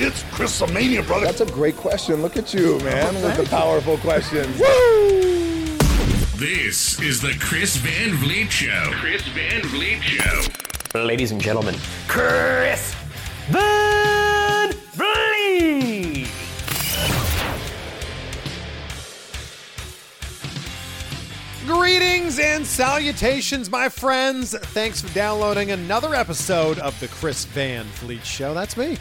It's Chris Mania, brother. That's a great question. Look at you, man, with the powerful questions. Woo! This is the Chris Van Vliet Show. Chris Van Vliet Show. Ladies and gentlemen, Chris Van Vliet. Greetings and salutations, my friends. Thanks for downloading another episode of the Chris Van Vliet Show. That's me.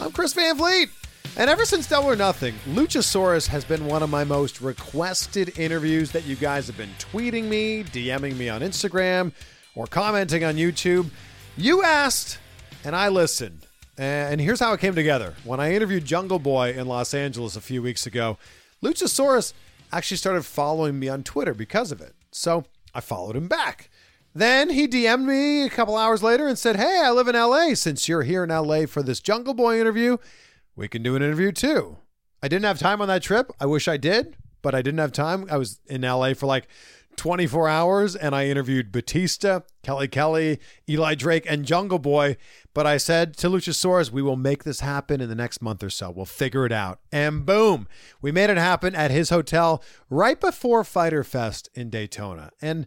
I'm Chris Van Vliet. And ever since Double or Nothing, Luchasaurus has been one of my most requested interviews that you guys have been tweeting me, DMing me on Instagram, or commenting on YouTube. You asked, and I listened. And here's how it came together. When I interviewed Jungle Boy in Los Angeles a few weeks ago, Luchasaurus actually started following me on Twitter because of it. So I followed him back. Then he DM'd me a couple hours later and said, Hey, I live in LA. Since you're here in LA for this Jungle Boy interview, we can do an interview too. I didn't have time on that trip. I wish I did, but I didn't have time. I was in LA for like 24 hours and I interviewed Batista, Kelly Kelly, Eli Drake, and Jungle Boy. But I said to Luchasaurus, we will make this happen in the next month or so. We'll figure it out. And boom, we made it happen at his hotel right before Fyter Fest in Daytona. And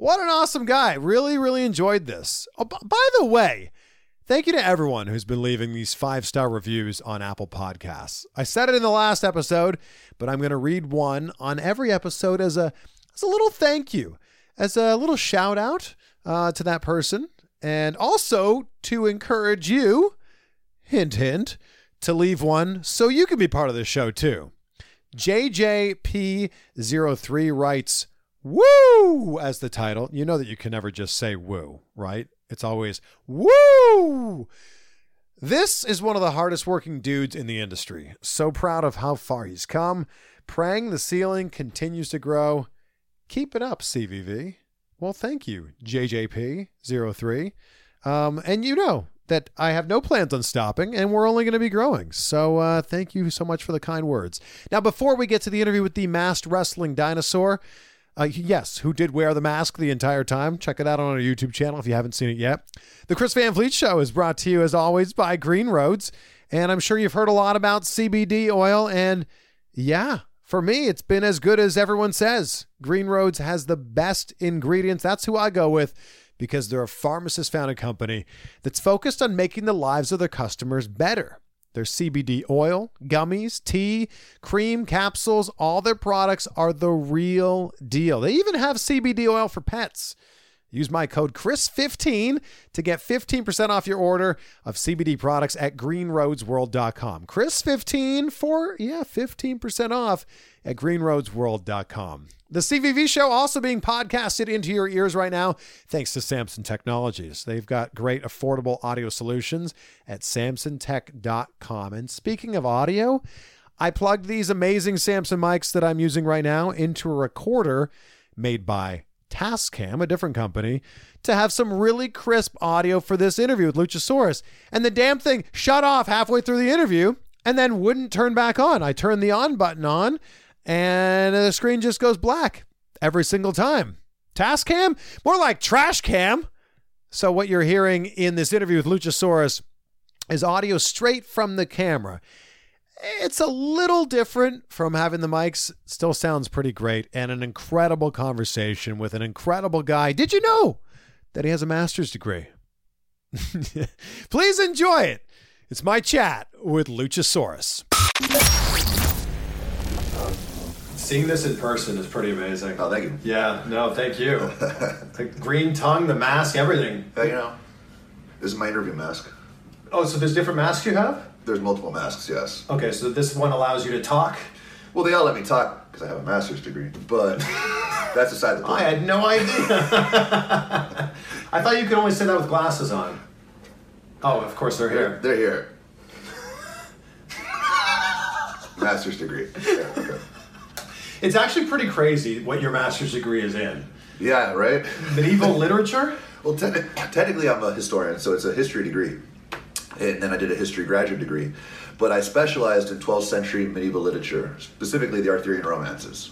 what an awesome guy. Really, really enjoyed this. Oh, b- by the way, Thank you to everyone who's been leaving these five star reviews on Apple Podcasts. I said it in the last episode, but I'm going to read one on every episode as a as a little thank you, as a little shout out uh, to that person, and also to encourage you, hint hint, to leave one so you can be part of the show too. JJP03 writes, Woo! as the title. You know that you can never just say woo, right? It's always woo. This is one of the hardest working dudes in the industry. So proud of how far he's come. Praying the ceiling continues to grow. Keep it up, CVV. Well, thank you, JJP03. Um, and you know that I have no plans on stopping, and we're only going to be growing. So uh, thank you so much for the kind words. Now, before we get to the interview with the masked wrestling dinosaur, uh, yes, who did wear the mask the entire time. Check it out on our YouTube channel if you haven't seen it yet. The Chris Van Vliet Show is brought to you, as always, by Green Roads. And I'm sure you've heard a lot about CBD oil. And yeah, for me, it's been as good as everyone says. Green Roads has the best ingredients. That's who I go with because they're a pharmacist founded company that's focused on making the lives of their customers better. Their CBD oil, gummies, tea, cream, capsules, all their products are the real deal. They even have CBD oil for pets. Use my code CHRIS15 to get 15% off your order of CBD products at greenroadsworld.com. CHRIS15 for, yeah, 15% off at greenroadsworld.com. The CVV show also being podcasted into your ears right now thanks to Samson Technologies. They've got great affordable audio solutions at samsontech.com. And speaking of audio, I plugged these amazing Samson mics that I'm using right now into a recorder made by Tascam, a different company, to have some really crisp audio for this interview with Luchasaurus. And the damn thing shut off halfway through the interview and then wouldn't turn back on. I turned the on button on and the screen just goes black every single time. Tascam? More like trash cam. So, what you're hearing in this interview with Luchasaurus is audio straight from the camera. It's a little different from having the mics. Still sounds pretty great and an incredible conversation with an incredible guy. Did you know that he has a master's degree? Please enjoy it. It's my chat with Luchasaurus. Seeing this in person is pretty amazing. Oh, thank you. Yeah, no, thank you. the green tongue, the mask, everything. Uh, you know, this is my interview mask. Oh, so there's different masks you have? There's multiple masks, yes. Okay, so this one allows you to talk? Well, they all let me talk because I have a master's degree, but that's aside the point. I had no idea. I thought you could only say that with glasses on. Oh, of course they're They're, here. they're here. Master's degree. Yeah, okay. It's actually pretty crazy what your master's degree is in. Yeah, right? Medieval literature? Well, te- technically, I'm a historian, so it's a history degree. And then I did a history graduate degree. But I specialized in 12th century medieval literature, specifically the Arthurian romances.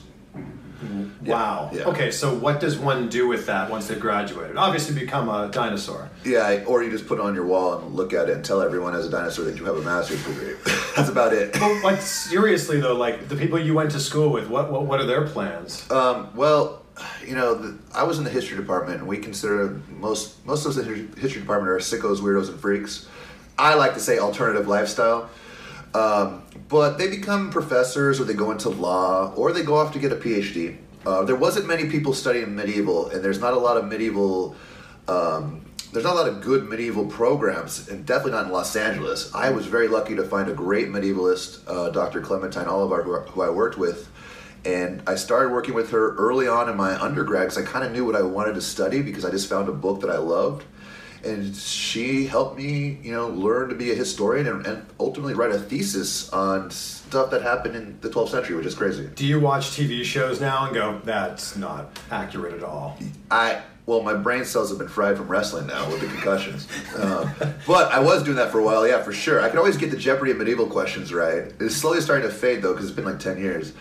Wow. yeah. Okay, so what does one do with that once they've graduated? Obviously, become a dinosaur. Yeah, or you just put it on your wall and look at it and tell everyone as a dinosaur that you have a master's degree. That's about it. Well, like seriously though, like the people you went to school with, what what, what are their plans? Um, well, you know, the, I was in the history department, and we consider most most of the history history department are sickos, weirdos, and freaks. I like to say alternative lifestyle, um, but they become professors, or they go into law, or they go off to get a PhD. Uh, there wasn't many people studying medieval, and there's not a lot of medieval. Um, there's not a lot of good medieval programs, and definitely not in Los Angeles. I was very lucky to find a great medievalist, uh, Dr. Clementine Oliver, who, who I worked with, and I started working with her early on in my undergrad because I kind of knew what I wanted to study because I just found a book that I loved. And she helped me, you know, learn to be a historian and, and ultimately write a thesis on stuff that happened in the 12th century, which is crazy. Do you watch TV shows now and go, that's not accurate at all? I well, my brain cells have been fried from wrestling now with the concussions. Um, but I was doing that for a while, yeah, for sure. I could always get the Jeopardy and medieval questions right. It's slowly starting to fade though, because it's been like ten years.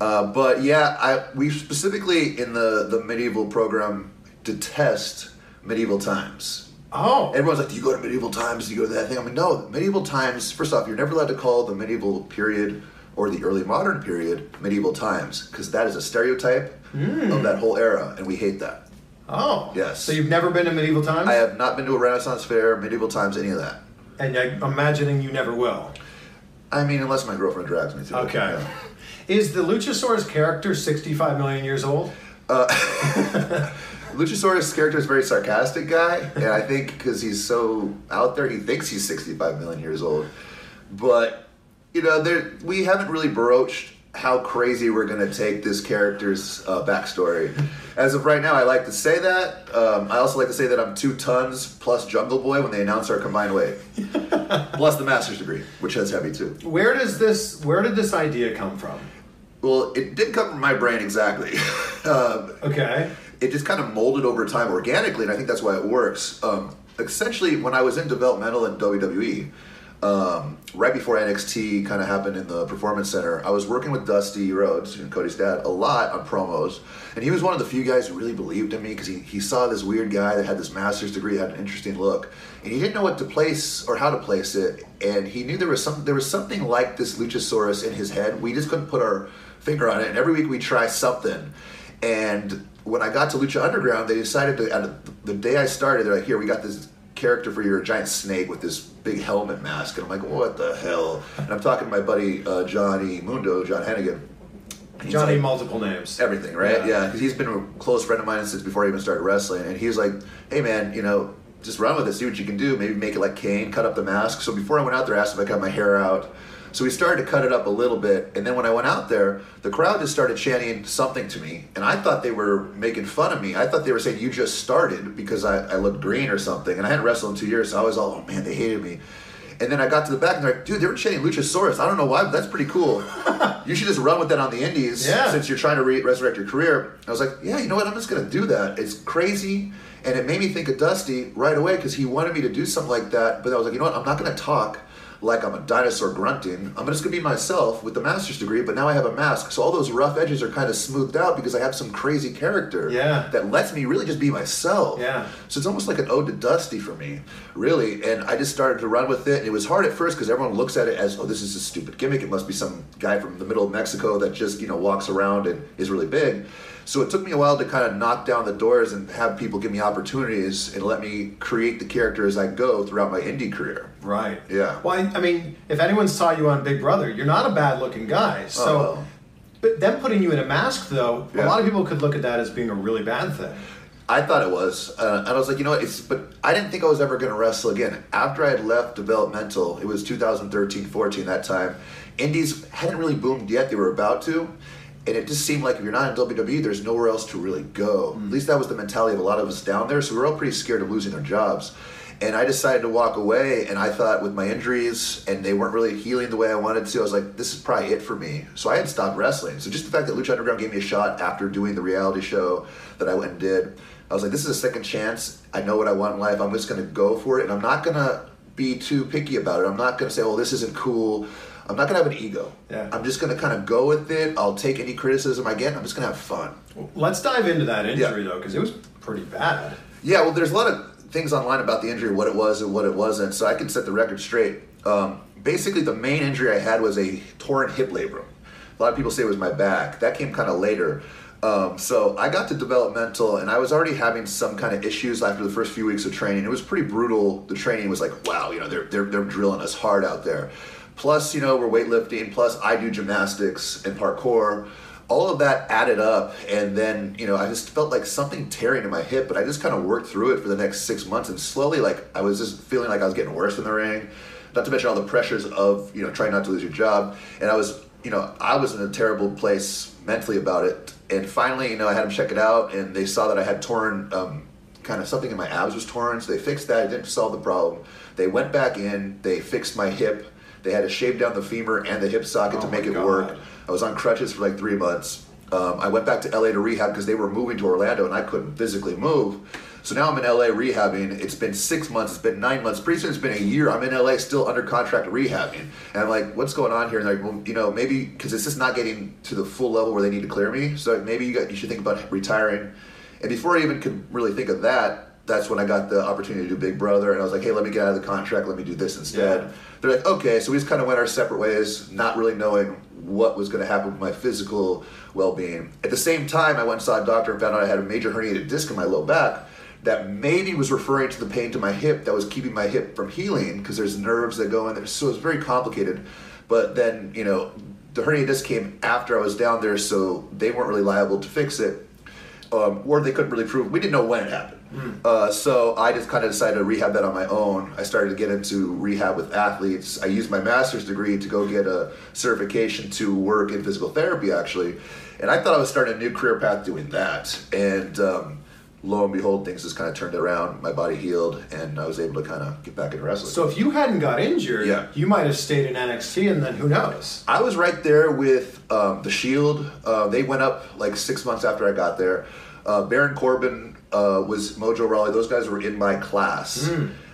Uh, but yeah, I we specifically in the the medieval program detest medieval times. Oh, Everyone's like, "Do you go to medieval times? Do you go to that thing?" I mean, no. Medieval times. First off, you're never allowed to call the medieval period or the early modern period medieval times because that is a stereotype hmm. of that whole era, and we hate that. oh, Yes. So you've never been to medieval times, I have not been to a Renaissance fair, medieval times, any of that. and I'm imagining you never will. I mean, unless my girlfriend drags me to. it, Okay. yeah. Is the Luchasaurus character 65 million years old? Uh, Luchasaurus character is a very sarcastic guy, and I think because he's so out there, he thinks he's 65 million years old. But you know, there we haven't really broached how crazy we're going to take this character's uh, backstory. As of right now, I like to say that. Um, I also like to say that I'm two tons plus Jungle Boy when they announce our combined weight, plus the master's degree, which has heavy too. Where does this? Where did this idea come from? Well, it didn't come from my brain exactly. um, Okay. It just kind of molded over time organically, and I think that's why it works. Um, essentially, when I was in developmental in WWE, um, right before NXT kind of happened in the Performance Center, I was working with Dusty Rhodes, and Cody's dad, a lot on promos, and he was one of the few guys who really believed in me because he, he saw this weird guy that had this master's degree, had an interesting look, and he didn't know what to place or how to place it, and he knew there was some there was something like this Luchasaurus in his head. We just couldn't put our finger on it, and every week we try something. And when I got to Lucha Underground, they decided to. out of The day I started, they're like, "Here, we got this character for your giant snake with this big helmet mask," and I'm like, "What the hell?" And I'm talking to my buddy uh, Johnny Mundo, John Hennigan. He's Johnny, like, multiple names. everything, right? Yeah. Yeah, because he's been a close friend of mine since before I even started wrestling, and he was like, "Hey, man, you know." Just run with it, see what you can do. Maybe make it like Kane, cut up the mask. So before I went out there, I asked if I cut my hair out. So we started to cut it up a little bit, and then when I went out there, the crowd just started chanting something to me, and I thought they were making fun of me. I thought they were saying you just started because I, I looked green or something, and I hadn't wrestled in two years, so I was all, oh man, they hated me. And then I got to the back, and they're like, dude, they were chanting Luchasaurus. I don't know why, but that's pretty cool. you should just run with that on the Indies Yeah. since you're trying to re- resurrect your career. I was like, yeah, you know what? I'm just going to do that. It's crazy. And it made me think of Dusty right away because he wanted me to do something like that. But I was like, you know what? I'm not going to talk like I'm a dinosaur grunting. I'm just going to be myself with the master's degree, but now I have a mask. So all those rough edges are kind of smoothed out because I have some crazy character Yeah. that lets me really just be myself. Yeah. So it's almost like an ode to Dusty for me, really. And I just started to run with it. And it was hard at first because everyone looks at it as, oh, this is a stupid gimmick. It must be some guy from the middle of Mexico that just, you know, walks around and is really big. So it took me a while to kind of knock down the doors and have people give me opportunities and let me create the character as I go throughout my indie career. Right. Yeah. Well, I, I mean, if anyone saw you on Big Brother, you're not a bad-looking guy. So, Oh, well. but them putting you in a mask, though, a lot of people could look at that as being a really bad thing. I thought it was, uh, and I was like, you know what? It's but I didn't think I was ever going to wrestle again. After I had left developmental, it was 2013, 14 that time. Indies hadn't really boomed yet; they were about to, and it just seemed like if you're not in WWE, there's nowhere else to really go. Mm-hmm. At least that was the mentality of a lot of us down there. So we were all pretty scared of losing our jobs. And I decided to walk away, and I thought with my injuries and they weren't really healing the way I wanted to, I was like, this is probably it for me. So I had stopped wrestling. So just the fact that Lucha Underground gave me a shot after doing the reality show that I went and did, I was like, this is a second chance. I know what I want in life. I'm just going to go for it, and I'm not going to be too picky about it. I'm not going to say, oh, this isn't cool. I'm not to have an ego. Yeah. I'm just to kind of go with it. I'll take any criticism I get. I'm just to have fun. Let's dive into that injury Yeah. though, because it was pretty bad. Yeah, well, there's a lot of things online about the injury, what it was and what it wasn't, so I can set the record straight. Um, basically, the main injury I had was a torn hip labrum. A lot of people say it was my back. That came kind of later. Um, so I got to developmental, and I was already having some kind of issues after the first few weeks of training. It was pretty brutal. The training was like, wow, you know, they're they're, they're drilling us hard out there. Plus, you know, we're weightlifting. Plus, I do gymnastics and parkour. All of that added up and then you know i just felt like something tearing in my hip but i just kind of worked through it for the next six months and slowly like i was just feeling like i was getting worse in the ring. Not to mention all the pressures of you know trying not to lose your job and i was you know i was in a terrible place mentally about it. And finally you know i had them check it out and they saw that i had torn um, kind of something in my abs was torn so they fixed that it didn't solve the problem. They went back in they fixed my hip they had to shave down the femur and the hip socket Oh to make it God. work I was on crutches for like three months. Um, I went back to LA to rehab because they were moving to Orlando and I couldn't physically move. So now I'm in LA rehabbing. It's been six months. It's been nine months. Pretty soon it's been a year. I'm in LA still under contract rehabbing. And I'm like, what's going on here? And they're like, well, you know, maybe because it's just not getting to the full level where they need to clear me. So maybe you got you should think about retiring. And before I even could really think of that, that's when I got the opportunity to do Big Brother. And I was like, hey, let me get out of the contract. Let me do this instead. Yeah. They're like, okay. So we just kind of went our separate ways, not really knowing what was going to happen with my physical well-being. At the same time, I went and saw a doctor and found out I had a major herniated disc in my low back that maybe was referring to the pain to my hip that was keeping my hip from healing because there's nerves that go in there. So it's very complicated. But then, you know, the herniated disc came after I was down there, so they weren't really liable to fix it um, or they couldn't really prove. We didn't know when it happened. Uh, so I just kind of decided to rehab that on my own. I started to get into rehab with athletes. I used my master's degree to go get a certification to work in physical therapy, actually. And I thought I was starting a new career path doing that. And um, lo and behold, things just kind of turned around. My body healed, and I was able to kind of get back into wrestling. So if you hadn't got injured, Yeah. you might have stayed in NXT, and then who knows? I was right there with um, the Shield. Uh, they went up like six months after I got there. Uh, Baron Corbin uh, was Mojo Rawley. Those guys were in my class,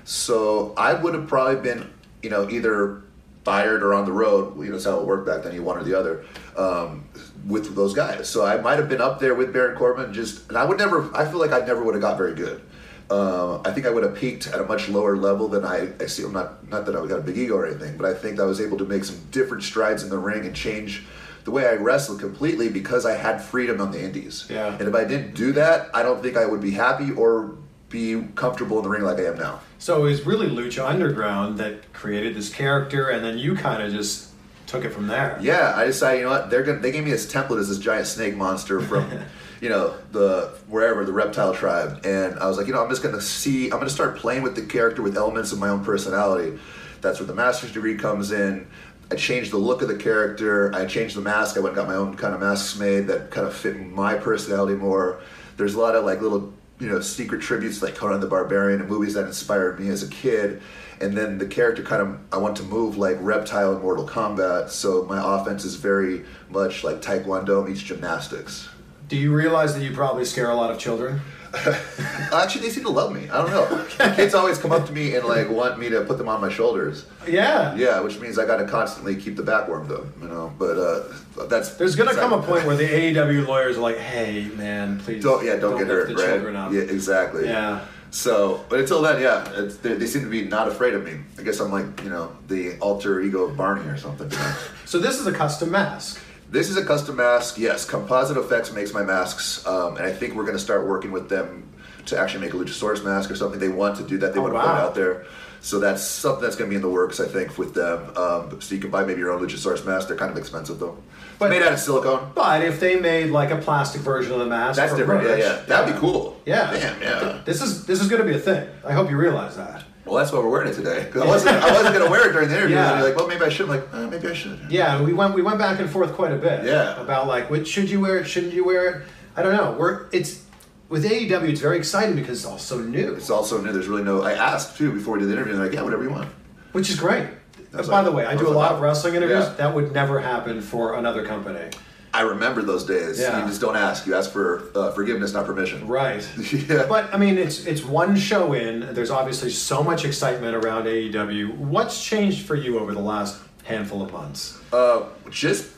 so I would have probably been, you know, either fired or on the road. You know, that's how it worked back then. You one or the other. Um, with those guys, so I might have been up there with Baron Corbin. Just, and I would never. I feel like I never would have got very good. Uh, I think I would have peaked at a much lower level than I, I see. I'm not not that I got a big ego or anything, but I think I was able to make some different strides in the ring and change the way I wrestled completely because I had freedom on the indies. Yeah. And if I didn't do that, I don't think I would be happy or be comfortable in the ring like I am now. So it was really Lucha Underground that created this character, and then you kind of just took it from there. Yeah, I decided, you know what? They're gonna. They gave me this template as this giant snake monster from, you know, the wherever the reptile tribe, and I was like, you know, I'm just gonna see. I'm gonna start playing with the character with elements of my own personality. That's where the master's degree comes in. I changed the look of the character. I changed the mask. I went and got my own kind of masks made that kind of fit my personality more. There's a lot of like little, you know, secret tributes like Conan the Barbarian and movies that inspired me as a kid. And then the character kind of, I want to move like Reptile in Mortal Kombat. So my offense is very much like Taekwondo meets gymnastics. Do you realize that you probably scare a lot of children? Actually, they seem to love me. I don't know. Kids always come up to me and like want me to put them on my shoulders. Yeah. Yeah, which means I got to constantly keep the back warmed up, you know. But uh, that's There's gonna come a point where the AEW lawyers are like, "Hey, man, please don't yeah don't, get hurt the right children up." yeah exactly Yeah. so but until then yeah it's, they, they seem to be not afraid of me I guess I'm like you know the alter ego of Barney or something? So this is a custom mask. This is a custom mask. Yes Composite Effects makes my masks um, and I think we're going to start working with them to actually make a Luchasaurus mask or something. They want to do that. They Oh, want to put it out there. So that's something that's going to be in the works I think with them. Um, so you can buy maybe your own Luchasaurus mask. They're kind of expensive though. But- made out of silicone. But if they made like a plastic version of the mask, that's different. Yeah yeah. That'd be cool. Yeah. damn yeah. This is this is going to be a thing. I hope you realize that. Well, that's why we're wearing it today. Because I wasn't, I wasn't gonna wear it during the interview. Yeah. And you're like, well, maybe I should. I'm like, eh, maybe I should. Yeah, we went we went back and forth quite a bit. Yeah. About like, which should you wear it? Shouldn't you wear it? I don't know. We're it's with AEW, it's very exciting because it's all so new, It's also new. There's really no. I asked too before we did the interview. and They're like, yeah, whatever you want. which is great. That's By like- the way, I do a lot of wrestling interviews. yeah. That would never happen for another company. I remember those days. Yeah. You just don't ask. You ask for uh, forgiveness, not permission. Right. Yeah. But I mean, it's it's one show in. There's obviously so much excitement around AEW. What's changed for you over the last handful of months? Uh, just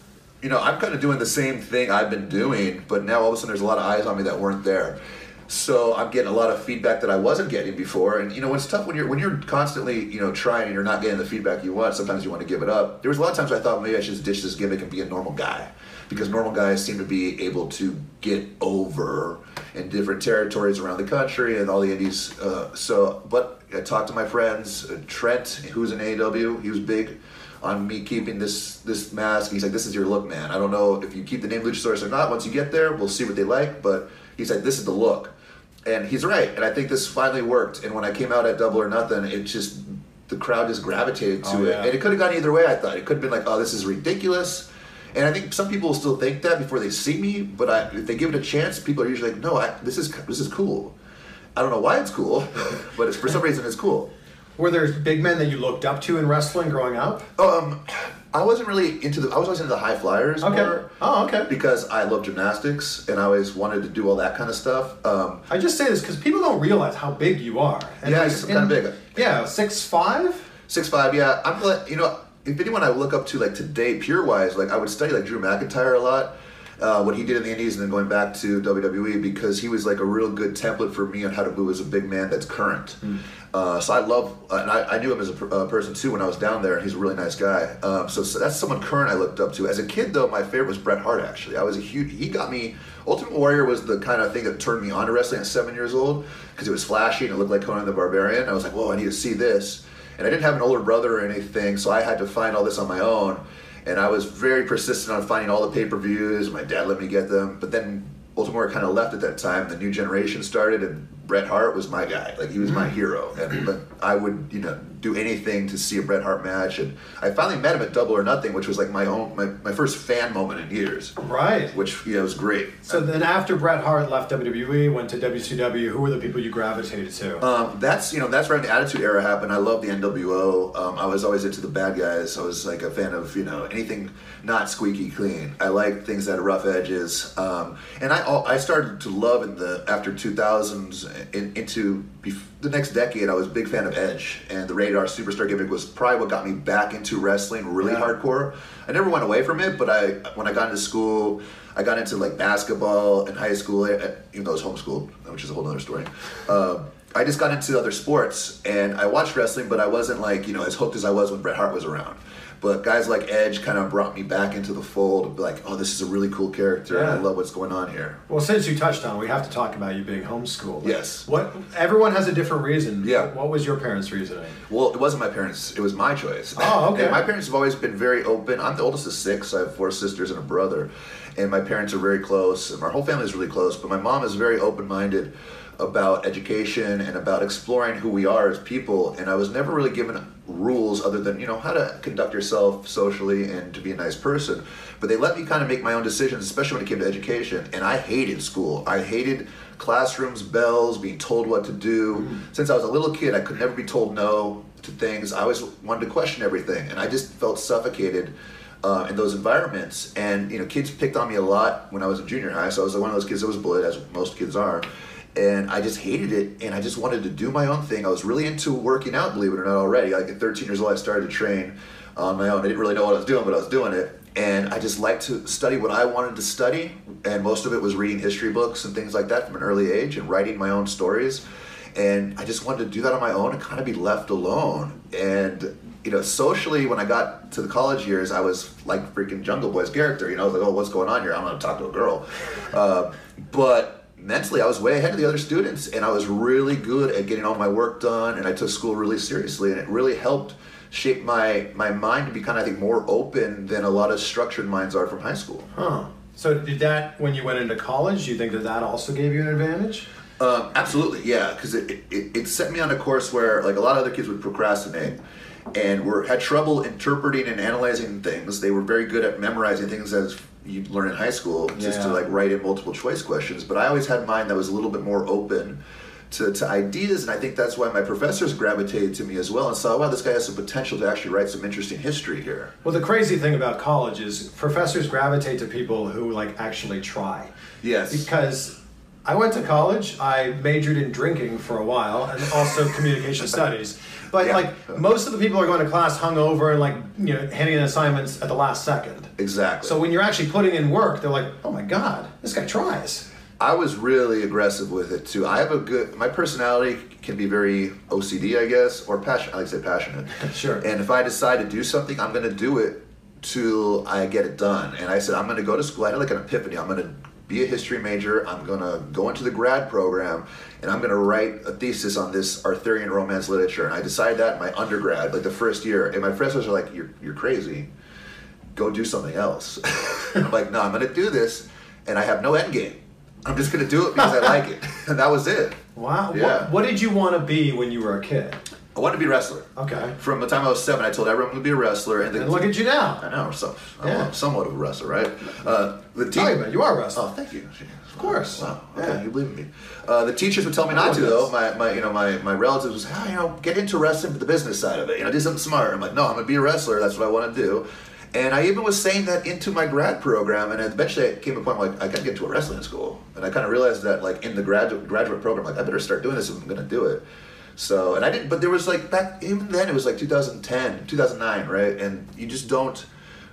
you know, I'm kind of doing the same thing I've been doing, but now all of a sudden there's a lot of eyes on me that weren't there. So I'm getting a lot of feedback that I wasn't getting before, and you know, it's tough when you're when you're constantly you know trying and you're not getting the feedback you want. Sometimes you want to give it up. There was a lot of times I thought maybe I should just ditch this gimmick and be a normal guy, because normal guys seem to be able to get over in different territories around the country and all the indies. Uh, so, but I talked to my friends, uh, Trent, who's in AEW. He was big on me keeping this this mask. He's like, "This is your look, man. I don't know if you keep the name Luchasaurus or not. Once you get there, we'll see what they like." But he's like, "This is the look," and he's right. And I think this finally worked. And when I came out at Double or Nothing, it just the crowd just gravitated to Oh, it, yeah. and it could have gone either way. I thought it could have been like, "Oh, this is ridiculous." And I think some people still think that before they see me, but I, if they give it a chance, people are usually like, "No, I, this is this is cool." I don't know why it's cool, but it's, for some reason it's cool. Were there big men that you looked up to in wrestling growing up? Um, I wasn't really into the. I was always into the high flyers. Okay. More Oh, okay. because I love gymnastics and I always wanted to do all that kind of stuff. Um, I just say this because people don't realize how big you are. Yeah, like, I'm kinda big. Yeah, six five. six five, yeah. I'm glad. You know, if anyone I look up to like today, pure wise, like I would study like Drew McIntyre a lot. Uh, what he did in the Indies and then going back to WWE because he was like a real good template for me on how to move as a big man that's current. Uh, so I love, and I, I knew him as a per- uh, person too when I was down there. He's a really nice guy. Um, so, so that's someone current I looked up to. As a kid, though, my favorite was Bret Hart. Actually, I was a huge. He got me. Ultimate Warrior was the kind of thing that turned me on to wrestling at seven years old because it was flashy and it looked like Conan the Barbarian. I was like, whoa, I need to see this. And I didn't have an older brother or anything, so I had to find all this on my own. And I was very persistent on finding all the pay per views. My dad let me get them, but then Baltimore kind of left at that time. The new generation started, and Bret Hart was my guy. Like he was my hero, and but I would you know do anything to see a Bret Hart match. And I finally met him at Double or Nothing, which was like my own my, my first fan moment in years. Right. Which you know was great. So then, after Bret Hart left WWE, went to WCW. Who were the people you gravitated to? Um, that's you know that's where the Attitude Era happened. I love the NWO. Um, I was always into the bad guys. I was like a fan of you know anything not squeaky clean. I like things that have rough edges. Um, and I I started to love in the after 2000s in, into bef- the next decade. I was a big fan of Edge and the Rated-R Superstar gimmick was probably what got me back into wrestling really Yeah. hardcore. I never went away from it, but I when I got into school. I got into like basketball in high school, even though I was homeschooled, which is a whole other story. Um, I just got into other sports and I watched wrestling, but I wasn't like, you know, as hooked as I was when Bret Hart was around. But guys like Edge kind of brought me back into the fold of like, oh, this is a really cool character and I love what's going on here. Well, since you touched on, we have to talk about you being homeschooled. Yes. What? Everyone has a different reason. Yeah. What was your parents' reasoning? Well, it wasn't my parents; it was my choice. Oh, okay. And my parents have always been very open. I'm the oldest of six. I have four sisters and a brother, and my parents are very close. And our whole family is really close. But my mom is very open-minded about education and about exploring who we are as people. And I was never really given rules other than you know how to conduct yourself socially and to be a nice person. But they let me kind of make my own decisions, especially when it came to education. And I hated school. I hated classrooms, bells, being told what to do. Since I was a little kid, I could never be told no to things. I always wanted to question everything, and I just felt suffocated uh, in those environments. And you know, kids picked on me a lot when I was in junior high. So I was one of those kids that was bullied, as most kids are. And I just hated it, and I just wanted to do my own thing. I was really into working out, believe it or not, already. Like at 13 years old, I started to train on my own. I didn't really know what I was doing, but I was doing it. And I just liked to study what I wanted to study, and most of it was reading history books and things like that from an early age and writing my own stories. And I just wanted to do that on my own and kind of be left alone. And you know, socially, when I got to the college years, I was like freaking Jungle Boy's character. You know, I was like, oh, what's going on here? I'm gonna talk to a girl. Uh, but mentally, I was way ahead of the other students, and I was really good at getting all my work done. And I took school really seriously, and it really helped shape my my mind to be kind of, I think, more open than a lot of structured minds are from high school. Huh. So did that when you went into college? Do you think that that also gave you an advantage? Um, absolutely, yeah, because it, it, it set me on a course where like a lot of other kids would procrastinate and were had trouble interpreting and analyzing things. They were very good at memorizing things as you learn in high school just to like write in multiple choice questions. But I always had mine that was a little bit more open to, to ideas, and I think that's why my professors gravitated to me as well and saw, wow, this guy has some potential to actually write some interesting history here. Well, the crazy thing about college is professors gravitate to people who like actually try. Yes. Because I went to college, I majored in drinking for a while and also communication studies. But Yeah. like most of the people are going to class hungover and like you know handing in assignments at the last second. Exactly. So when you're actually putting in work, they're like, "Oh my god, this guy tries." I was really aggressive with it too. I have a good. My personality can be very OCD, I guess, or passion. I like to say passionate. Sure. And if I decide to do something, I'm going to do it till I get it done. And I said I'm going to go to school. I had like an epiphany. I'm going to be a history major. I'm going to go into the grad program, and I'm going to write a thesis on this Arthurian romance literature. And I decided that in my undergrad, like the first year. And my professors are like, "You're you're crazy. Go do something else." I'm like, "No, I'm going to do this, and I have no end game." I'm just gonna do it because I like it, and that was it. Wow. Yeah. What, what did you want to be when you were a kid? I wanted to be a wrestler. Okay. From the time I was seven, I told everyone I'm going to be a wrestler, and, And look at you now. I know, so I'm Yeah. somewhat of a wrestler, right? Uh, the Tell team. you, man, you are a wrestler. Oh, thank you. Of course. Wow. Okay, Yeah. you believe in me. Uh, the teachers would tell me not to, though. My, my, you know, my, my relatives was, oh, you know, get into wrestling for the business side of it. You know, do something smart. I'm like, no, I'm gonna be a wrestler. That's what I want to do. And I even was saying that into my grad program, and eventually it came a point where like I gotta get into a wrestling school, and I kind of realized that like in the graduate graduate program, like I better start doing this if I'm gonna do it. So, and I didn't, but there was like back even then it was like 2010, 2009, right? And you just don't.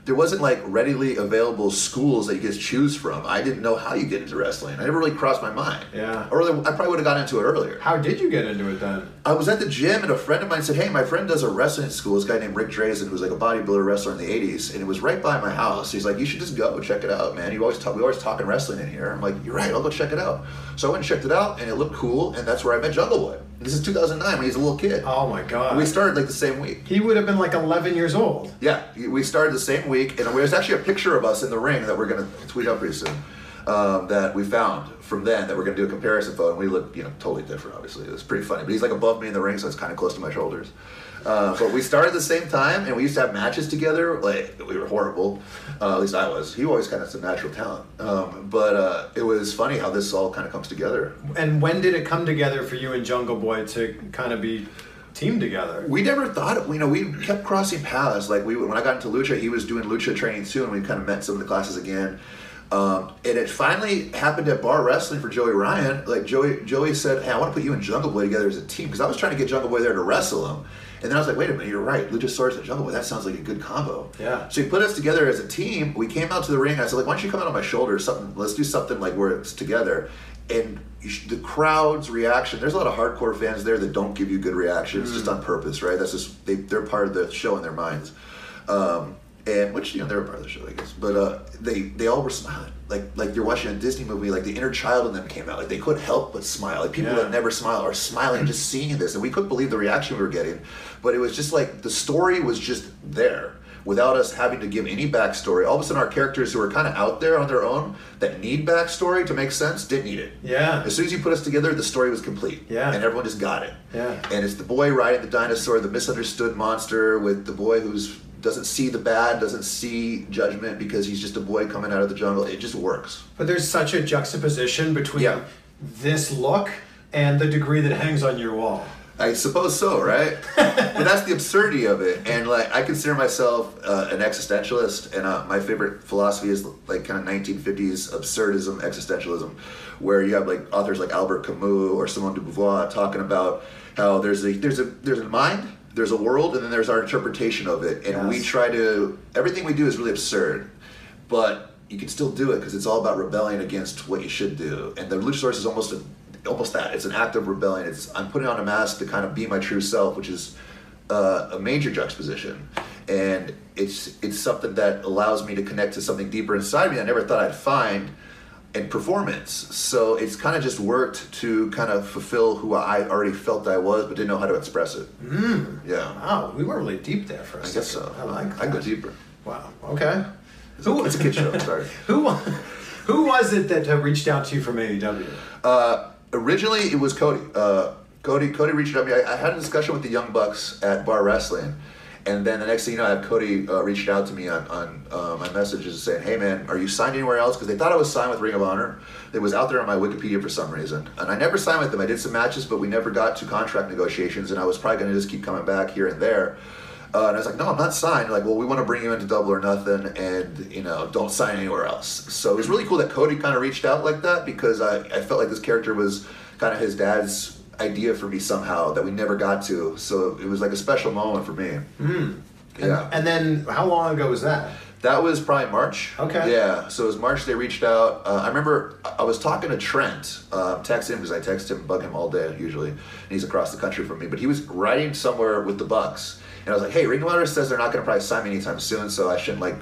There wasn't like readily available schools that you could choose from. I didn't know how you get into wrestling. I never really crossed my mind. Yeah. Or I probably would have gotten into it earlier. How did you get into it then? I was at the gym and a friend of mine said, "Hey, my friend does a wrestling school. This guy named Rick Drasin, who's like a bodybuilder wrestler in the '80s, and it was right by my house. He's like, you should just go check it out, man. You always talk, we always talking wrestling in here. I'm like, you're right. I'll go check it out. So I went and checked it out, and it looked cool, and that's where I met Jungle Boy. This is 2009 when he's a little kid. Oh my god. We started like the same week. he would have been like 11 years old. Yeah, we started the same week, and there's actually a picture of us in the ring that we're gonna tweet out pretty soon. Um, that we found from then that we're gonna do a comparison photo, and we look, you know, totally different. Obviously, it's pretty funny. But he's like above me in the ring, so it's kind of close to my shoulders. Uh, but we started at the same time, and we used to have matches together. Like we were horrible. Uh, at least I was. He always kind of some natural talent. Um, but uh, it was funny how this all kind of comes together. And when did it come together for you and Jungle Boy to kind of be teamed together? We never thought, it- you know, we kept crossing paths. Like we, when I got into lucha, he was doing lucha training too, and we kind of met some of the classes again. Um, and it finally happened at bar wrestling for Joey Ryan. Like Joey, Joey said, "Hey, I want to put you and Jungle Boy together as a team," because I was trying to get Jungle Boy there to wrestle him. And then I was like, "Wait a minute, you're right. Luchasaurus and Jungle Boy. That sounds like a good combo." Yeah. So he put us together as a team. We came out to the ring. I said, "Like, why don't you come out on my shoulder? or Something. Let's do something like where it's together." And you sh- the crowd's reaction. There's a lot of hardcore fans there that don't give you good reactions just on purpose, right? That's just they, they're part of the show in their minds. Um, and which you know they're a part of the show, I guess. But uh, they they all were smiling, like like you're watching a Disney movie. Like the inner child in them came out. Like they couldn't help but smile. Like people Yeah. that never smile are smiling just seeing this, and we couldn't believe the reaction we were getting. But it was just like the story was just there without us having to give any backstory. All of a sudden, our characters who are kind of out there on their own that need backstory to make sense didn't need it. Yeah. As soon as you put us together, the story was complete. Yeah. And everyone just got it. Yeah. And it's the boy riding the dinosaur, the misunderstood monster, with the boy who's doesn't see the bad, doesn't see judgment because he's just a boy coming out of the jungle. It just works. But there's such a juxtaposition between Yeah. this look and the degree that hangs on your wall. I suppose so, right? but that's the absurdity of it. And like, I consider myself uh, an existentialist, and uh, my favorite philosophy is like kind of 1950s absurdism, existentialism, where you have like authors like Albert Camus or Simone de Beauvoir talking about how there's a there's a there's a mind, there's a world, and then there's our interpretation of it, and we try to everything we do is really absurd, but you can still do it because it's all about rebelling against what you should do. And the Luchasaurus is almost a, almost that. It's an act of rebellion. It's I'm putting on a mask to kind of be my true self, which is uh, a major juxtaposition. And it's it's something that allows me to connect to something deeper inside me I never thought I'd find in performance. So it's kind of just worked to kind of fulfill who I already felt I was, but didn't know how to express it. Mm. Yeah, Wow, we were really deep there for a I second. guess so. I like I go deeper. Wow. Okay. It's a, it's a kid show. Sorry. Who who was it that reached out to you from AEW? Uh, originally, it was Cody. Uh, Cody Cody reached out to me. I, I had a discussion with the Young Bucks at Bar Wrestling, And then the next thing you know, I have Cody uh, reached out to me on, on uh, my messages saying, "Hey man, are you signed anywhere else?" Because they thought I was signed with Ring of Honor. It was out there on my Wikipedia for some reason, and I never signed with them. I did some matches, but we never got to contract negotiations, and I was probably going to just keep coming back here and there. Uh, and I was like, no, I'm not signed. Like, well, we want to bring you into Double or Nothing, and you know, don't sign anywhere else. So it was really cool that Cody kind of reached out like that because I, I felt like this character was kind of his dad's idea for me somehow that we never got to. So it was like a special moment for me. Yeah. And then how long ago was that? That was probably March. Okay. Yeah. So it was March. They reached out. Uh, I remember I was talking to Trent, uh, text him because I text him, bug him all day usually, and he's across the country from me. But he was riding somewhere with the Bucks, and I was like, "Hey, Ring of Honor says they're not going to probably sign me anytime soon, so I shouldn't like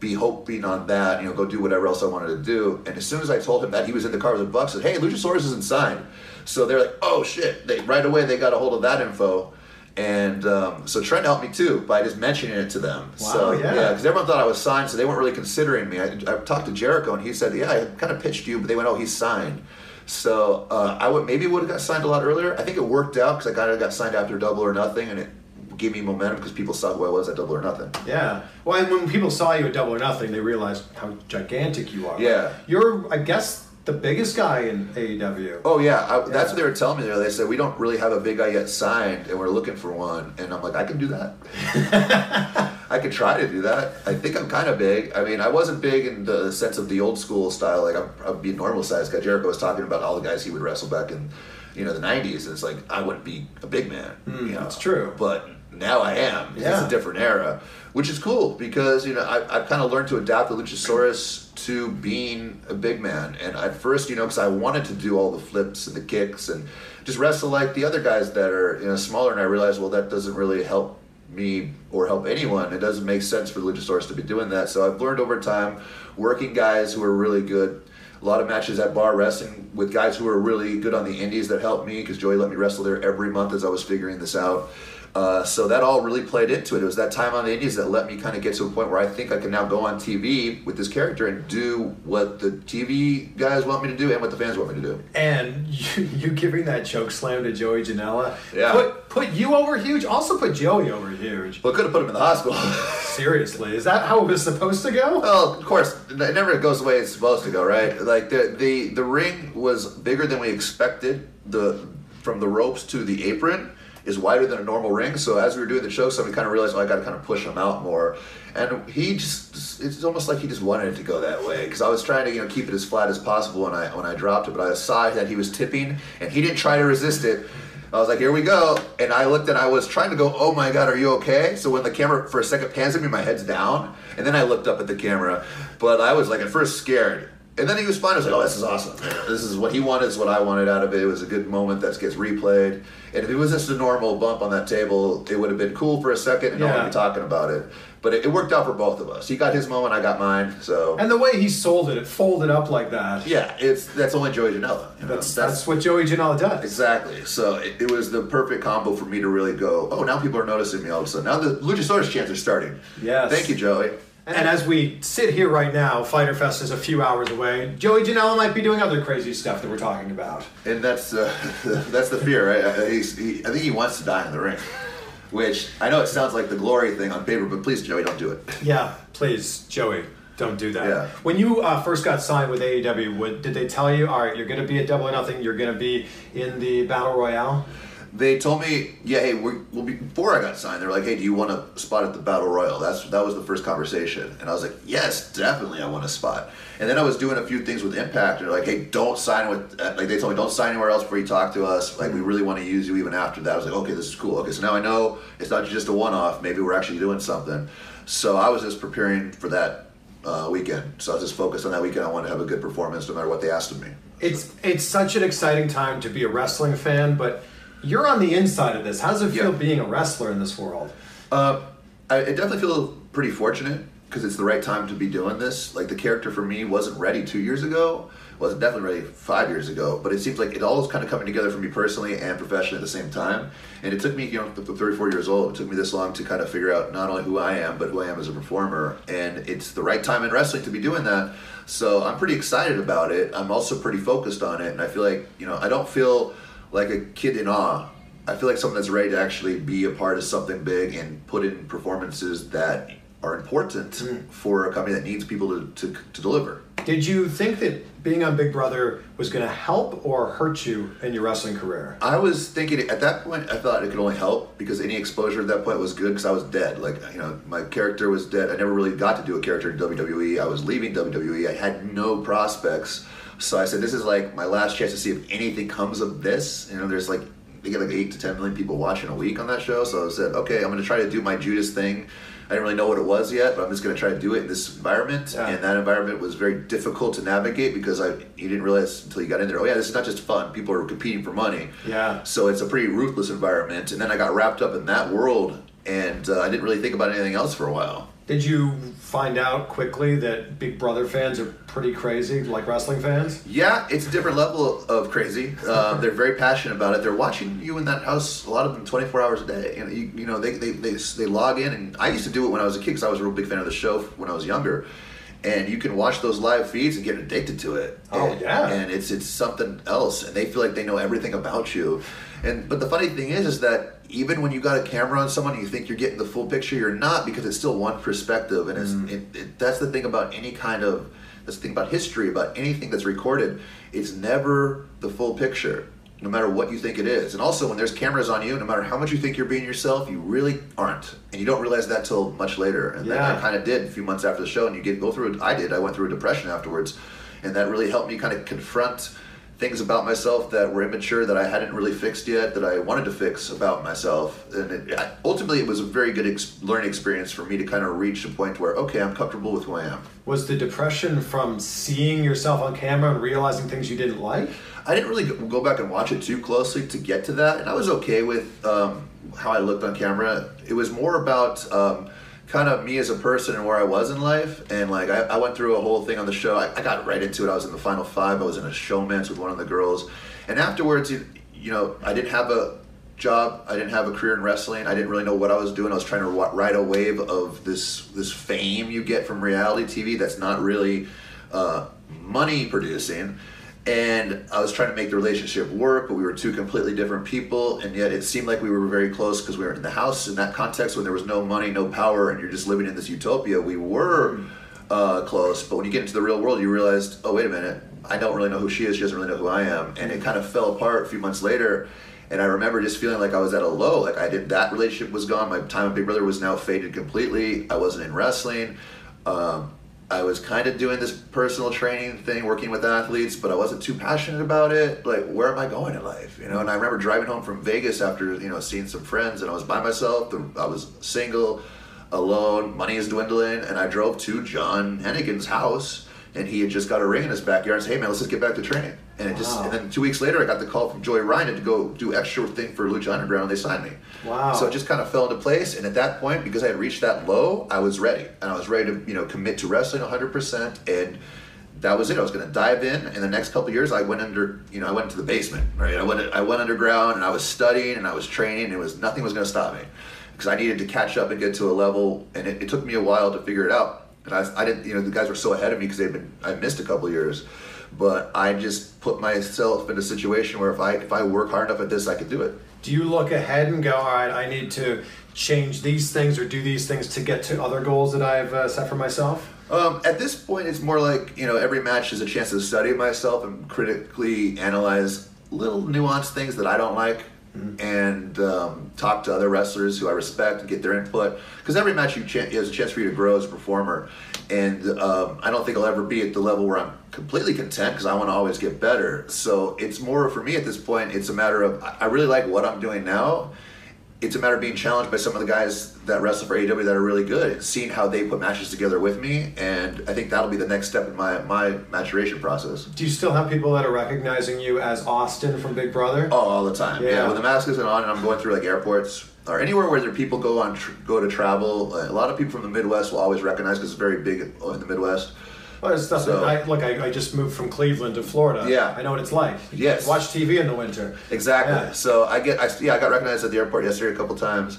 be hoping on that. You know, go do whatever else I wanted to do." And as soon as I told him that he was in the car with the Bucks, said, "Hey, Luchasaurus isn't signed." So they're like, "Oh shit!" They right away they got a hold of that info. And um, so Trent helped me too by just mentioning it to them. Wow, so, yeah. because everyone thought I was signed, so they weren't really considering me. I, I talked to Jericho, and he said, "Yeah, I kind of pitched you, but they went, oh, he's signed." So uh, I would maybe would have got signed a lot earlier. I think it worked out because I kind of got signed after Double or Nothing, and it gave me momentum because people saw who I was at Double or Nothing. Yeah. Well, and when people saw you at Double or Nothing, they realized how gigantic you are. Yeah. You're, I guess, the biggest guy in AEW. Oh yeah, I, that's what they were telling me there. They said we don't really have a big guy yet signed, and we're looking for one. And I'm like, I can do that. I could try to do that. I think I'm kind of big. I mean, I wasn't big in the sense of the old school style. Like I'm, I'd be a normal size guy. Jericho was talking about all the guys he would wrestle back in, you know, the '90s. And it's like I wouldn't be a big man. Hmm, you know, that's true. But now I am. It's a different era, which is cool because you know I, I've kind of learned to adapt the Luchasaurus to being a big man. And at first, you know, because I wanted to do all the flips and the kicks and just wrestle like the other guys that are you know smaller. And I realized, well, that doesn't really help me or help anyone. It doesn't make sense for the Luchasaurus to be doing that. So I've learned over time working guys who are really good. A lot of matches at bar wrestling with guys who are really good on the indies that helped me because Joey let me wrestle there every month as I was figuring this out. Uh, so that all really played into it. It was that time on the indies that let me kind of get to a point where I think I can now go on TV with this character and do what the TV guys want me to do and what the fans want me to do. And you, you giving that choke slam to Joey Janela Yeah. put put you over huge. Also put Joey over huge. Well, could have put him in the hospital. Seriously, is that how it was supposed to go? Well, of course, it never goes the way it's supposed to go, right? Like the the the ring was bigger than we expected. The from the ropes to the apron is wider than a normal ring. So as we were doing the show, somebody kind of realized, oh, I got to kind of push him out more. And he just, it's almost like he just wanted it to go that way. Because I was trying to, you know, keep it as flat as possible when I when I dropped it, but I saw that he was tipping, and he didn't try to resist it. I was like, here we go. And I looked and I was trying to go, oh my God, are you okay? So when the camera for a second pans at me, my head's down. And then I looked up at the camera. But I was like at first scared. And then he was fine. I was like, oh, this is awesome. This is what he wanted, This is what I wanted out of it. It was a good moment that gets replayed. And if it was just a normal bump on that table, it would have been cool for a second and no one Yeah. would be talking about it. But it, it worked out for both of us. He got his moment, I got mine. So And the way he sold it, it folded up like that. yeah, it's that's only Joey Janela. you know? That's that's what Joey Janela does. Exactly. So it, it was the perfect combo for me to really go, oh, now people are noticing me all of a sudden. Now the Luchasaurus chants are starting. Yes. Thank you, Joey. And as we sit here right now, Fyter Fest is a few hours away. Joey Janela might be doing other crazy stuff that we're talking about. And that's uh, that's the fear, right? Uh, He's, he, I think he wants to die in the ring. Which I know it sounds like the glory thing on paper, but please, Joey, don't do it. Yeah, please, Joey, don't do that. Yeah. When you uh, first got signed with AEW, what, did they tell you, all right, you're going to be at Double or Nothing, you're going to be in the Battle Royale? They told me, yeah, hey, be, before I got signed, they were like, hey, do you want a spot at the Battle Royal? That's that was the first conversation, and I was like, yes, definitely, I want a spot. And then I was doing a few things with Impact, and they're like, hey, don't sign with, uh, like they told me, don't sign anywhere else before you talk to us. Like we really want to use you even after that. I was like, okay, this is cool. Okay, so now I know it's not just a one-off. Maybe we're actually doing something. So I was just preparing for that uh, weekend. So I was just focused on that weekend. I wanted to have a good performance, no matter what they asked of me. It's it's such an exciting time to be a wrestling fan, but you're on the inside of this. How does it feel Yeah. being a wrestler in this world? Uh, I, I definitely feel pretty fortunate because it's the right time to be doing this. Like the character for me wasn't ready two years ago, wasn't definitely ready five years ago. But it seems like it all is kind of coming together for me personally and professionally at the same time. And it took me, you know, th- 34 years old. It took me this long to kind of figure out not only who I am, but who I am as a performer. And it's the right time in wrestling to be doing that. So I'm pretty excited about it. I'm also pretty focused on it, and I feel like you know I don't feel like a kid in awe I feel like someone that's ready to actually be a part of something big and put in performances that are important hmm. for a company that needs people to, to, to deliver. Did you think that being on Big Brother was going to help or hurt you in your wrestling career? I was thinking at that point, I thought it could only help because any exposure at that point was good because I was dead. Like, you know, my character was dead. I never really got to do a character in WWE. I was leaving WWE. I had no prospects. So I said, this is like my last chance to see if anything comes of this. You know, there's like, they get like 8 to 10 million people watching a week on that show. So I said, okay, I'm going to try to do my Judas thing. I didn't really know what it was yet, but I'm just going to try to do it in this environment. Yeah. And that environment was very difficult to navigate because I you didn't realize until you got in there. Oh yeah, this is not just fun. People are competing for money. Yeah. So it's a pretty ruthless environment. And then I got wrapped up in that world, and uh, I didn't really think about anything else for a while. Did you find out quickly that Big Brother fans are pretty crazy, like wrestling fans? Yeah, it's a different level of crazy. Um, they're very passionate about it. They're watching you in that house, a lot of them 24 hours a day. You know, you, you know they, they, they, they log in, and I used to do it when I was a kid because I was a real big fan of the show when I was younger. And you can watch those live feeds and get addicted to it. Oh, and, yeah. And it's it's something else, and they feel like they know everything about you. And but the funny thing is, is that even when you got a camera on someone, and you think you're getting the full picture. You're not because it's still one perspective, and it's Mm. it, it, that's the thing about any kind of that's the thing about history, about anything that's recorded. It's never the full picture, no matter what you think it is. And also, when there's cameras on you, no matter how much you think you're being yourself, you really aren't, and you don't realize that till much later. And then I kind of did a few months after the show, and you get go through. it. I did. I went through a depression afterwards, and that really helped me kind of confront things about myself that were immature that I hadn't really fixed yet that I wanted to fix about myself. And it, ultimately, it was a very good ex- learning experience for me to kind of reach a point where okay, I'm comfortable with who I am. Was the depression from seeing yourself on camera and realizing things you didn't like? I didn't really go back and watch it too closely to get to that, and I was okay with um, how I looked on camera. It was more about um, kind of me as a person and where I was in life, and like I, I went through a whole thing on the show. I, I got right into it. I was in the final five. I was in a showmance with one of the girls, and afterwards, you, you know, I didn't have a job. I didn't have a career in wrestling. I didn't really know what I was doing. I was trying to ride a wave of this this fame you get from reality TV that's not really uh, money producing. And I was trying to make the relationship work, but we were two completely different people, and yet it seemed like we were very close because we were in the house in that context when there was no money, no power, and you're just living in this utopia. We were uh, close, but when you get into the real world, you realized, oh wait a minute, I don't really know who she is. She doesn't really know who I am, and it kind of fell apart a few months later. And I remember just feeling like I was at a low. Like I did that relationship was gone. My time with Big Brother was now faded completely. I wasn't in wrestling. Um, I was kind of doing this personal training thing, working with athletes, but I wasn't too passionate about it. Like, where am I going in life? You know, and I remember driving home from Vegas after you know seeing some friends, and I was by myself. I was single, alone. Money is dwindling, and I drove to John Hennigan's house, and he had just got a ring in his backyard. and said, "Hey man, let's just get back to training." And it just, and then two weeks later, I got the call from Joey Ryan to go do extra thing for Lucha Underground. and They signed me. Wow. So it just kind of fell into place. And at that point, because I had reached that low, I was ready, and I was ready to you know commit to wrestling 100. percent And that was it. I was going to dive in. In the next couple of years, I went under. You know, I went into the basement. Right. I went. I went underground, and I was studying, and I was training. And it was nothing was going to stop me because I needed to catch up and get to a level. And it, it took me a while to figure it out. And I, I didn't. You know, the guys were so ahead of me because they've been. I missed a couple years. But I just put myself in a situation where if I if I work hard enough at this, I could do it. Do you look ahead and go, all right, I need to change these things or do these things to get to other goals that I've uh, set for myself? Um, at this point, it's more like you know every match is a chance to study myself and critically analyze little nuanced things that I don't like, and um, talk to other wrestlers who I respect and get their input. Because every match you chan is a chance for you to grow as a performer, and um, I don't think I'll ever be at the level where I'm completely content because I want to always get better. So it's more for me at this point. It's a matter of I really like what I'm doing now it's a matter of being challenged by some of the guys that wrestle for AEW that are really good and seeing how they put matches together with me. And I think that'll be the next step in my, my maturation process. Do you still have people that are recognizing you as Austin from Big Brother? Oh, all the time. Yeah. Yeah. when the mask isn't on and I'm going through like airports or anywhere where there people go on tr- go to travel, a lot of people from the Midwest will always recognize because it's very big in the Midwest. Well, it's So- I, look, I, I just moved from Cleveland to Florida. Yeah. I know what it's like. Yes. Watch TV in the winter. Exactly. Yeah. So I get, I, yeah, I got recognized at the airport yesterday a couple times.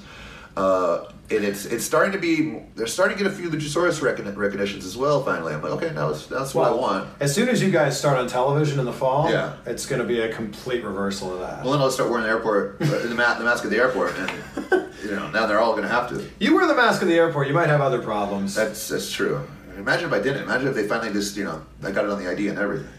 Uh, and it's it's starting to be they're starting to get a few Luchasaurus recogni- recognitions as well. Finally, I'm like, okay, now that's, that's what I want. As soon as you guys start on television in the fall, Yeah. it's going to be a complete reversal of that. Well, then I'll start wearing the airport uh, the, ma- the mask at the airport, and you know now they're all going to have to. you wear the mask at the airport, you might have other problems. That's that's true. Imagine if I didn't. Imagine if they finally just you know I got it on the ID and everything.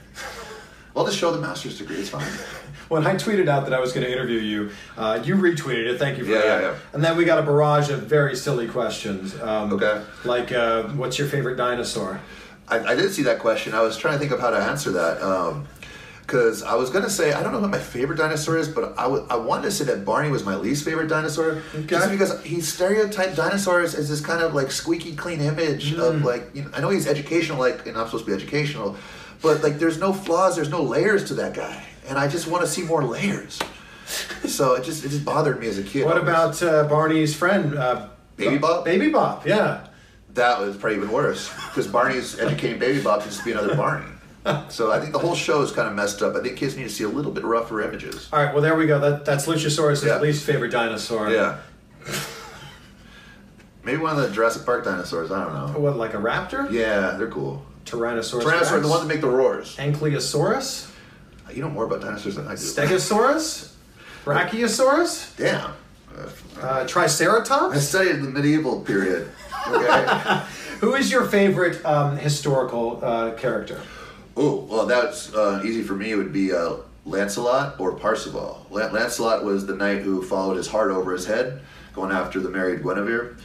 Well, just show the master's degree. It's fine. when I tweeted out that I was going to interview you, uh, you retweeted it. Thank you for Yeah, that. yeah, yeah. And then we got a barrage of very silly questions. Um, Okay. Like, uh, what's your favorite dinosaur? I, I did see that question. I was trying to think of how to answer that. Because I was gonna say I don't know what my favorite dinosaur is, but I w- I wanted to say that Barney was my least favorite dinosaur, just because he stereotyped dinosaurs as this kind of like squeaky clean image of like you know I know he's educational, like and I'm supposed to be educational, but like there's no flaws, there's no layers to that guy, and I just want to see more layers. so it just it just bothered me as a kid. What about uh, Barney's friend? Uh, Baby Bop? Baby Bop, yeah. That was probably even worse because Barney's educating Baby Bop to just be another Barney. So I think the whole show is kind of messed up. I think kids need to see a little bit rougher images. All right, well, there we go. That, that's Luchasaurus' Yeah. least favorite dinosaur. Yeah. Maybe one of the Jurassic Park dinosaurs. I don't know. What, like a raptor? Yeah, they're cool. Tyrannosaurus Tyrannosaurus, Rex? the ones that make the roars. Ankylosaurus? You know more about dinosaurs than I do. Stegosaurus? Brachiosaurus? Damn. Uh, Triceratops? I studied the medieval period. Okay. Who is your favorite um, historical uh, character? Oh, well, that's uh, easy for me. It would be uh, Lancelot or Parzival. Lan- Lancelot was the knight who followed his heart over his head, going after the married Guinevere.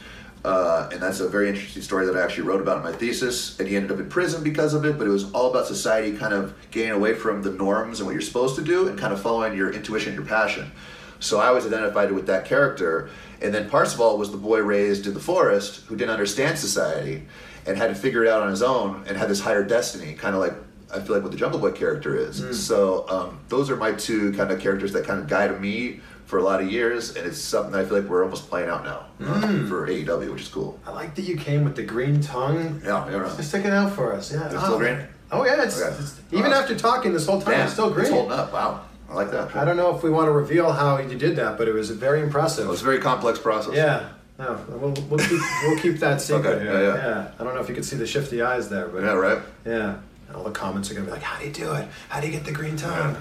Uh, and that's a very interesting story that I actually wrote about in my thesis. And he ended up in prison because of it, but it was all about society kind of getting away from the norms and what you're supposed to do and kind of following your intuition, your passion. So I was identified with that character. And then Parzival was the boy raised in the forest who didn't understand society and had to figure it out on his own and had this higher destiny, kind of like I feel like what the Jungle Book character is. So um, those are my two kind of characters that kind of guided me for a lot of years, and it's something I feel like we're almost playing out now uh, for AEW, which is cool. I like that you came with the green tongue. Yeah, yeah. Just stick it out for us. Yeah. It's still oh. green? Oh yeah, it's, Okay. it's- even Wow. after talking this whole time, Damn, it's still green. It's holding up. Wow, I like that. I don't know if we want to reveal how you did that, but it was very impressive. It was a very complex process. Yeah. No, we'll, we'll keep we'll keep that secret. Okay, here. yeah, yeah. I don't know if you can see the shifty eyes there, but Yeah, right. Yeah. And all the comments are gonna be like, "How do you do it? How do you get the green tongue?"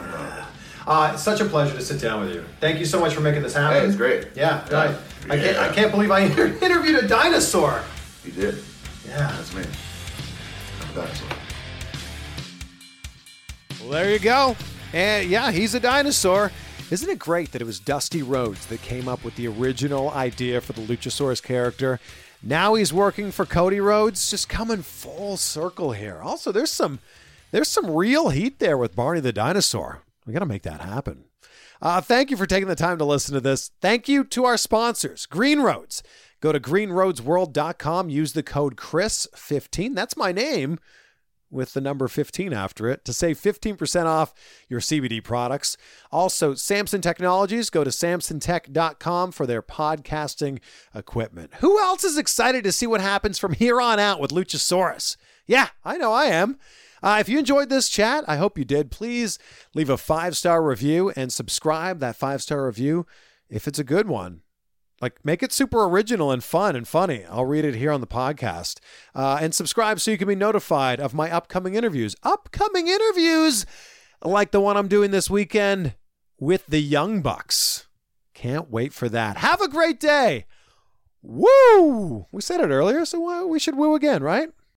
Yeah. Uh, it's such a pleasure to sit down with you. Thank you so much for making this happen. Hey, it's great. Yeah, Yeah. right. I can't I can't believe I inter- interviewed a dinosaur. You did. Yeah. That's me. I'm a dinosaur. Well, there you go. And yeah, he's a dinosaur. Isn't it great that it was Dusty Rhodes that came up with the original idea for the Luchasaurus character? Now he's working for Cody Rhodes, just coming full circle here. Also, there's some there's some real heat there with Barney the dinosaur. We got to make that happen. Uh, thank you for taking the time to listen to this. Thank you to our sponsors, Green Roads. Go to greenroadsworld.com, use the code CHRIS15. That's my name with the number 15 after it to save 15% off your CBD products. Also, Samson Technologies, go to samsontech.com for their podcasting equipment. Who else is excited to see what happens from here on out with Luchasaurus? Yeah, I know I am. Uh, if you enjoyed this chat, I hope you did. Please leave a five star review and subscribe that five star review if it's a good one. Like, make it super original and fun and funny. I'll read it here on the podcast. Uh, and subscribe so you can be notified of my upcoming interviews. Upcoming interviews like the one I'm doing this weekend with the Young Bucks. Can't wait for that. Have a great day. Woo! We said it earlier, so we should woo again, right?